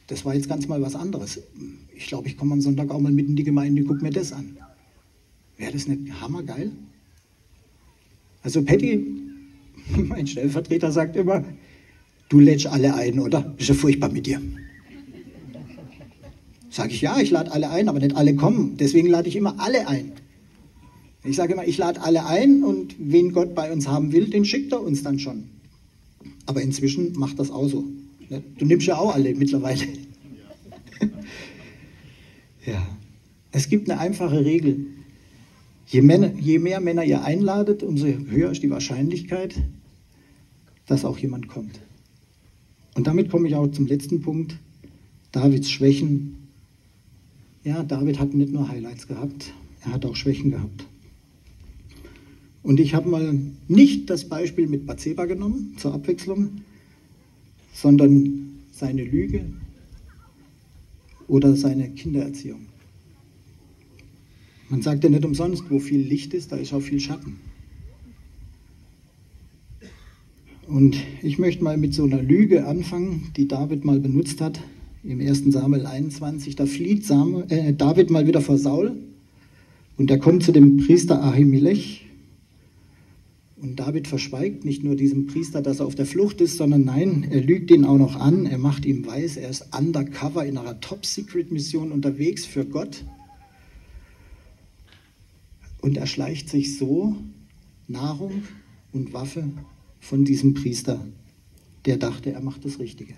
das war jetzt ganz mal was anderes. Ich glaube, ich komme am Sonntag auch mal mit in die Gemeinde, guck mir das an. Wäre das nicht hammergeil? Also Patty, mein Stellvertreter, sagt immer, du lädst alle ein, oder? Ist ja furchtbar mit dir. Sage ich, ja, ich lade alle ein, aber nicht alle kommen. Deswegen lade ich immer alle ein. Ich sage immer, ich lade alle ein und wen Gott bei uns haben will, den schickt er uns dann schon. Aber inzwischen macht das auch so. Ne? Du nimmst ja auch alle mittlerweile. ja. Es gibt eine einfache Regel. Je, Männer, je mehr Männer ihr einladet, umso höher ist die Wahrscheinlichkeit, dass auch jemand kommt. Und damit komme ich auch zum letzten Punkt. Davids Schwächen. Ja, David hat nicht nur Highlights gehabt, er hat auch Schwächen gehabt. Und ich habe mal nicht das Beispiel mit Bathseba genommen, zur Abwechslung, sondern seine Lüge oder seine Kindererziehung. Man sagt ja nicht umsonst, wo viel Licht ist, da ist auch viel Schatten. Und ich möchte mal mit so einer Lüge anfangen, die David mal benutzt hat im 1. Samuel 21. Da flieht Samuel, äh, David mal wieder vor Saul und er kommt zu dem Priester Ahimelech und David verschweigt nicht nur diesem Priester, dass er auf der Flucht ist, sondern nein, er lügt ihn auch noch an, er macht ihm weiß, er ist undercover in einer Top-Secret-Mission unterwegs für Gott. Und er schleicht sich so Nahrung und Waffe von diesem Priester, der dachte, er macht das Richtige.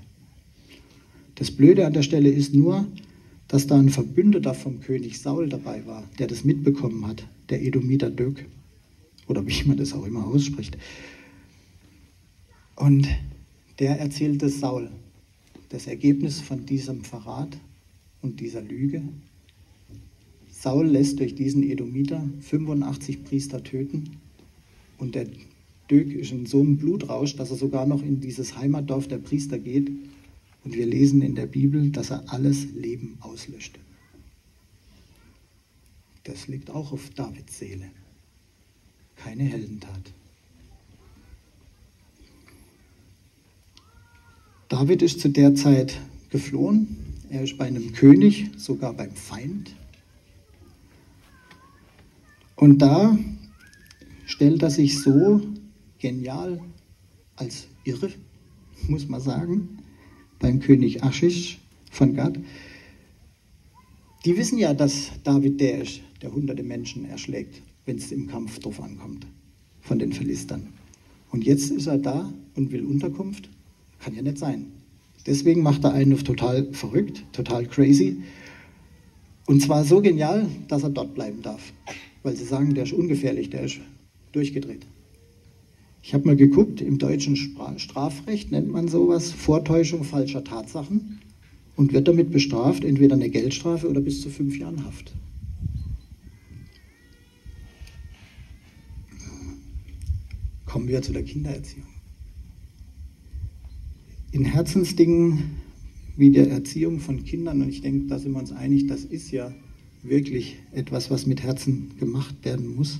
Das Blöde an der Stelle ist nur, dass da ein Verbündeter vom König Saul dabei war, der das mitbekommen hat, der Edomiter Dök oder wie man das auch immer ausspricht. Und der erzählte Saul das Ergebnis von diesem Verrat und dieser Lüge. Saul lässt durch diesen Edomiter 85 Priester töten und der Dök ist in so einem Blutrausch, dass er sogar noch in dieses Heimatdorf der Priester geht und wir lesen in der Bibel, dass er alles Leben auslöschte. Das liegt auch auf Davids Seele keine Heldentat. David ist zu der Zeit geflohen. Er ist bei einem König, sogar beim Feind. Und da stellt er sich so genial als irre, muss man sagen, beim König Aschisch von Gad. Die wissen ja, dass David der ist, der hunderte Menschen erschlägt wenn es im Kampf drauf ankommt, von den Philistern. Und jetzt ist er da und will Unterkunft? Kann ja nicht sein. Deswegen macht er einen auf total verrückt, total crazy. Und zwar so genial, dass er dort bleiben darf. Weil sie sagen, der ist ungefährlich, der ist durchgedreht. Ich habe mal geguckt, im deutschen Strafrecht nennt man sowas Vortäuschung falscher Tatsachen und wird damit bestraft, entweder eine Geldstrafe oder bis zu fünf Jahren Haft. Kommen wir zu der Kindererziehung. In Herzensdingen wie der Erziehung von Kindern, und ich denke, da sind wir uns einig, das ist ja wirklich etwas, was mit Herzen gemacht werden muss.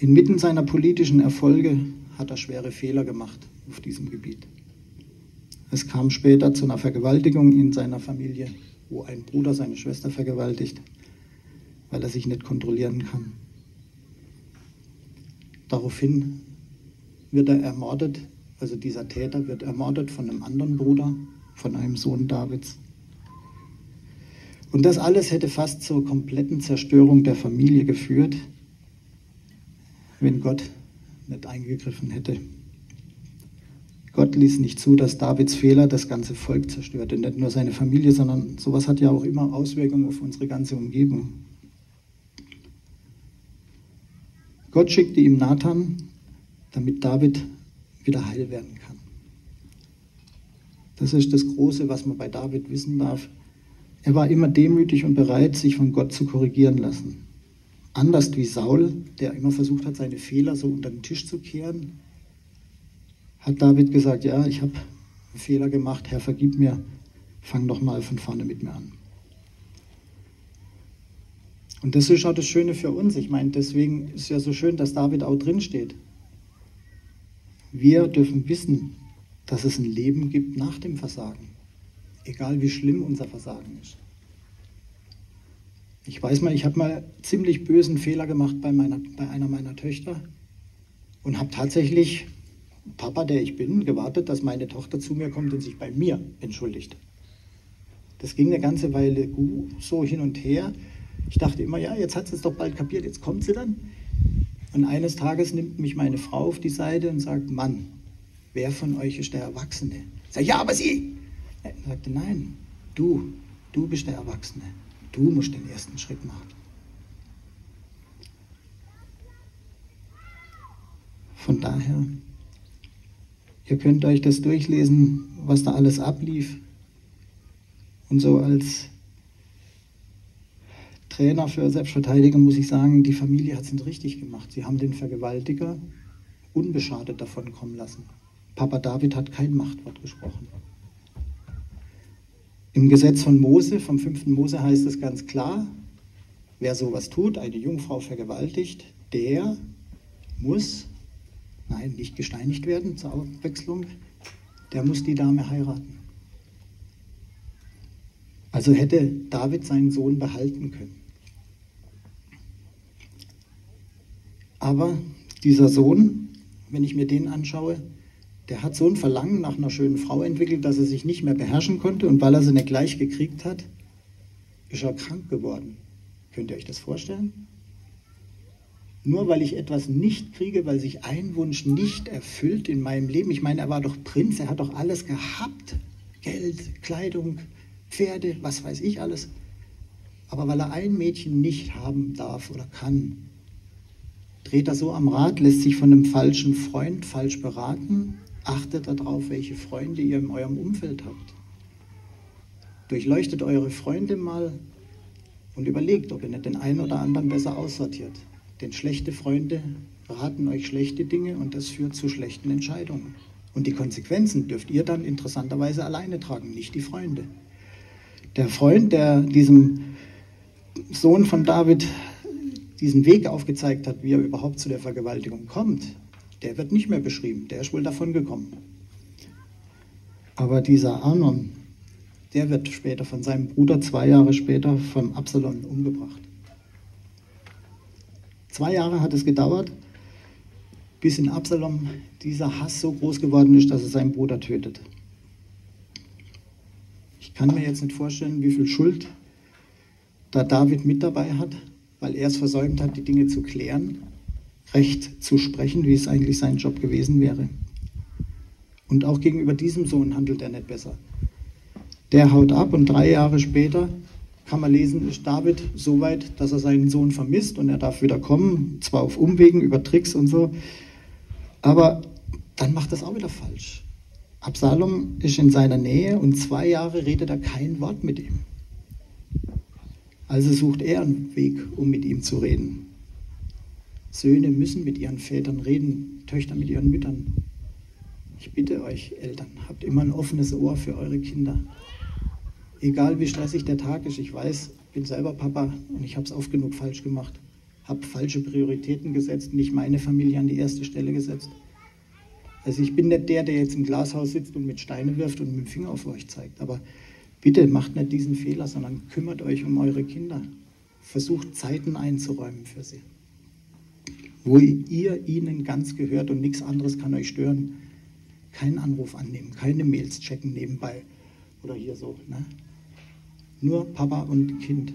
Inmitten seiner politischen Erfolge hat er schwere Fehler gemacht auf diesem Gebiet. Es kam später zu einer Vergewaltigung in seiner Familie, wo ein Bruder seine Schwester vergewaltigt, weil er sich nicht kontrollieren kann. Daraufhin wird er ermordet, also dieser Täter wird ermordet von einem anderen Bruder, von einem Sohn Davids. Und das alles hätte fast zur kompletten Zerstörung der Familie geführt, wenn Gott nicht eingegriffen hätte. Gott ließ nicht zu, dass Davids Fehler das ganze Volk zerstörte, nicht nur seine Familie, sondern sowas hat ja auch immer Auswirkungen auf unsere ganze Umgebung. Gott schickte ihm Nathan, damit David wieder heil werden kann. Das ist das Große, was man bei David wissen darf. Er war immer demütig und bereit, sich von Gott zu korrigieren lassen. Anders wie Saul, der immer versucht hat, seine Fehler so unter den Tisch zu kehren, hat David gesagt, ja, ich habe Fehler gemacht, Herr, vergib mir, fang doch mal von vorne mit mir an. Und das ist auch das Schöne für uns. Ich meine, deswegen ist es ja so schön, dass David auch drinsteht. Wir dürfen wissen, dass es ein Leben gibt nach dem Versagen. Egal wie schlimm unser Versagen ist. Ich weiß mal, ich habe mal ziemlich bösen Fehler gemacht bei, meiner, bei einer meiner Töchter und habe tatsächlich Papa, der ich bin, gewartet, dass meine Tochter zu mir kommt und sich bei mir entschuldigt. Das ging eine ganze Weile so hin und her. Ich dachte immer, ja, jetzt hat sie es doch bald kapiert, jetzt kommt sie dann. Und eines Tages nimmt mich meine Frau auf die Seite und sagt, Mann, wer von euch ist der Erwachsene? Ich sage, ja, aber sie. Er sagte, nein, du, du bist der Erwachsene. Du musst den ersten Schritt machen. Von daher, ihr könnt euch das durchlesen, was da alles ablief. Und so als Trainer für Selbstverteidigung muss ich sagen, die Familie hat es richtig gemacht. Sie haben den Vergewaltiger unbeschadet davon kommen lassen. Papa David hat kein Machtwort gesprochen. Im Gesetz von Mose, vom 5. Mose heißt es ganz klar, wer sowas tut, eine Jungfrau vergewaltigt, der muss, nein, nicht gesteinigt werden zur Abwechslung, der muss die Dame heiraten. Also hätte David seinen Sohn behalten können. Aber dieser Sohn, wenn ich mir den anschaue, der hat so ein Verlangen nach einer schönen Frau entwickelt, dass er sich nicht mehr beherrschen konnte. Und weil er sie nicht gleich gekriegt hat, ist er krank geworden. Könnt ihr euch das vorstellen? Nur weil ich etwas nicht kriege, weil sich ein Wunsch nicht erfüllt in meinem Leben. Ich meine, er war doch Prinz, er hat doch alles gehabt. Geld, Kleidung, Pferde, was weiß ich alles. Aber weil er ein Mädchen nicht haben darf oder kann, dreht er so am Rad, lässt sich von einem falschen Freund falsch beraten Achtet darauf, welche Freunde ihr in eurem Umfeld habt. Durchleuchtet eure Freunde mal und überlegt, ob ihr nicht den einen oder anderen besser aussortiert. Denn schlechte Freunde raten euch schlechte Dinge und das führt zu schlechten Entscheidungen. Und die Konsequenzen dürft ihr dann interessanterweise alleine tragen, nicht die Freunde. Der Freund, der diesem Sohn von David diesen Weg aufgezeigt hat, wie er überhaupt zu der Vergewaltigung kommt, der wird nicht mehr beschrieben, der ist wohl davon gekommen. Aber dieser Amnon, der wird später von seinem Bruder zwei Jahre später vom Absalom umgebracht. Zwei Jahre hat es gedauert, bis in Absalom dieser Hass so groß geworden ist, dass er seinen Bruder tötet. Ich kann mir jetzt nicht vorstellen, wie viel Schuld da David mit dabei hat, weil er es versäumt hat, die Dinge zu klären recht zu sprechen, wie es eigentlich sein Job gewesen wäre. Und auch gegenüber diesem Sohn handelt er nicht besser. Der haut ab und drei Jahre später kann man lesen, ist David so weit, dass er seinen Sohn vermisst und er darf wieder kommen, zwar auf Umwegen, über Tricks und so, aber dann macht das auch wieder falsch. Absalom ist in seiner Nähe und zwei Jahre redet er kein Wort mit ihm. Also sucht er einen Weg, um mit ihm zu reden. Söhne müssen mit ihren Vätern reden, Töchter mit ihren Müttern. Ich bitte euch, Eltern, habt immer ein offenes Ohr für eure Kinder. Egal wie stressig der Tag ist, ich weiß, ich bin selber Papa und ich habe es oft genug falsch gemacht. Habe falsche Prioritäten gesetzt, nicht meine Familie an die erste Stelle gesetzt. Also ich bin nicht der, der jetzt im Glashaus sitzt und mit Steine wirft und mit dem Finger auf euch zeigt. Aber bitte macht nicht diesen Fehler, sondern kümmert euch um eure Kinder. Versucht Zeiten einzuräumen für sie wo ihr ihnen ganz gehört und nichts anderes kann euch stören. Keinen Anruf annehmen, keine Mails checken nebenbei oder hier so. Ne? Nur Papa und Kind.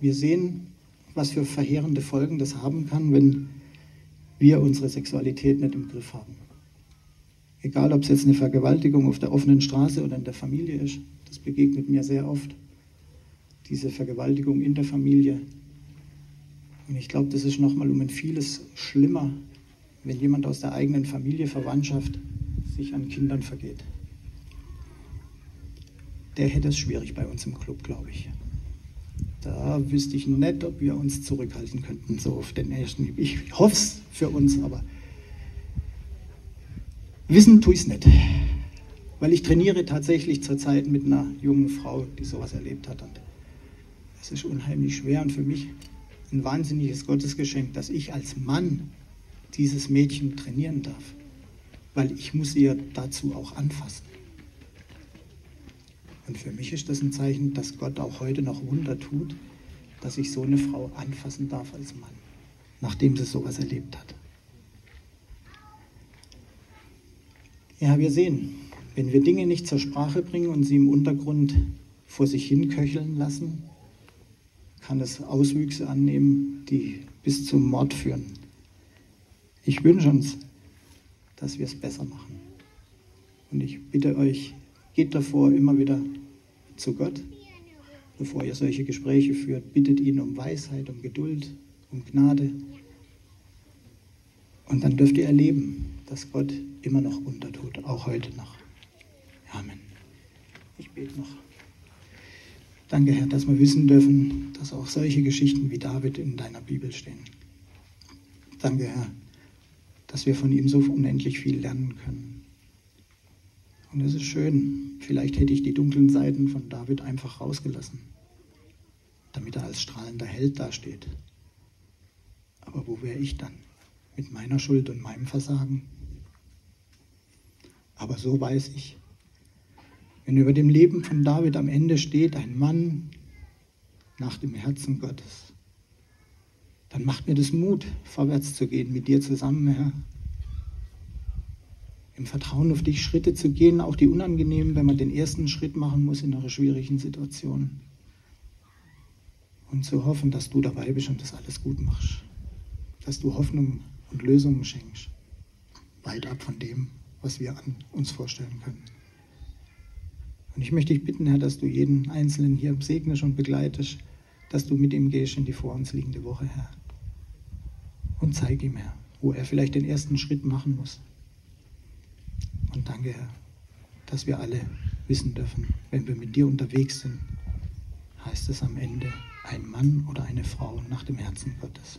Wir sehen, was für verheerende Folgen das haben kann, wenn wir unsere Sexualität nicht im Griff haben. Egal, ob es jetzt eine Vergewaltigung auf der offenen Straße oder in der Familie ist, das begegnet mir sehr oft diese Vergewaltigung in der Familie. Und ich glaube, das ist nochmal um ein vieles schlimmer, wenn jemand aus der eigenen Familie, Verwandtschaft sich an Kindern vergeht. Der hätte es schwierig bei uns im Club, glaube ich. Da wüsste ich nicht, ob wir uns zurückhalten könnten, so auf den ersten. Ich hoffe es für uns, aber wissen tue ich es nicht. Weil ich trainiere tatsächlich zurzeit mit einer jungen Frau, die sowas erlebt hat. Und es ist unheimlich schwer und für mich ein wahnsinniges Gottesgeschenk, dass ich als Mann dieses Mädchen trainieren darf, weil ich muss ihr dazu auch anfassen. Und für mich ist das ein Zeichen, dass Gott auch heute noch Wunder tut, dass ich so eine Frau anfassen darf als Mann. nachdem sie sowas erlebt hat. Ja, wir sehen, wenn wir Dinge nicht zur Sprache bringen und sie im Untergrund vor sich hin köcheln lassen, kann es Auswüchse annehmen, die bis zum Mord führen. Ich wünsche uns, dass wir es besser machen. Und ich bitte euch, geht davor immer wieder zu Gott, bevor ihr solche Gespräche führt. Bittet ihn um Weisheit, um Geduld, um Gnade. Und dann dürft ihr erleben, dass Gott immer noch untertut, auch heute noch. Amen. Ich bete noch. Danke, Herr, dass wir wissen dürfen, dass auch solche Geschichten wie David in deiner Bibel stehen. Danke, Herr, dass wir von ihm so unendlich viel lernen können. Und es ist schön, vielleicht hätte ich die dunklen Seiten von David einfach rausgelassen, damit er als strahlender Held dasteht. Aber wo wäre ich dann mit meiner Schuld und meinem Versagen? Aber so weiß ich, wenn über dem Leben von David am Ende steht, ein Mann nach dem Herzen Gottes, dann macht mir das Mut, vorwärts zu gehen mit dir zusammen, Herr. Im Vertrauen auf dich Schritte zu gehen, auch die unangenehmen, wenn man den ersten Schritt machen muss in einer schwierigen Situation. Und zu hoffen, dass du dabei bist und das alles gut machst. Dass du Hoffnung und Lösungen schenkst. Weit ab von dem, was wir an uns vorstellen können. Und ich möchte dich bitten, Herr, dass du jeden Einzelnen hier segnest und begleitest, dass du mit ihm gehst in die vor uns liegende Woche, Herr. Und zeig ihm, Herr, wo er vielleicht den ersten Schritt machen muss. Und danke, Herr, dass wir alle wissen dürfen, wenn wir mit dir unterwegs sind, heißt es am Ende ein Mann oder eine Frau nach dem Herzen Gottes.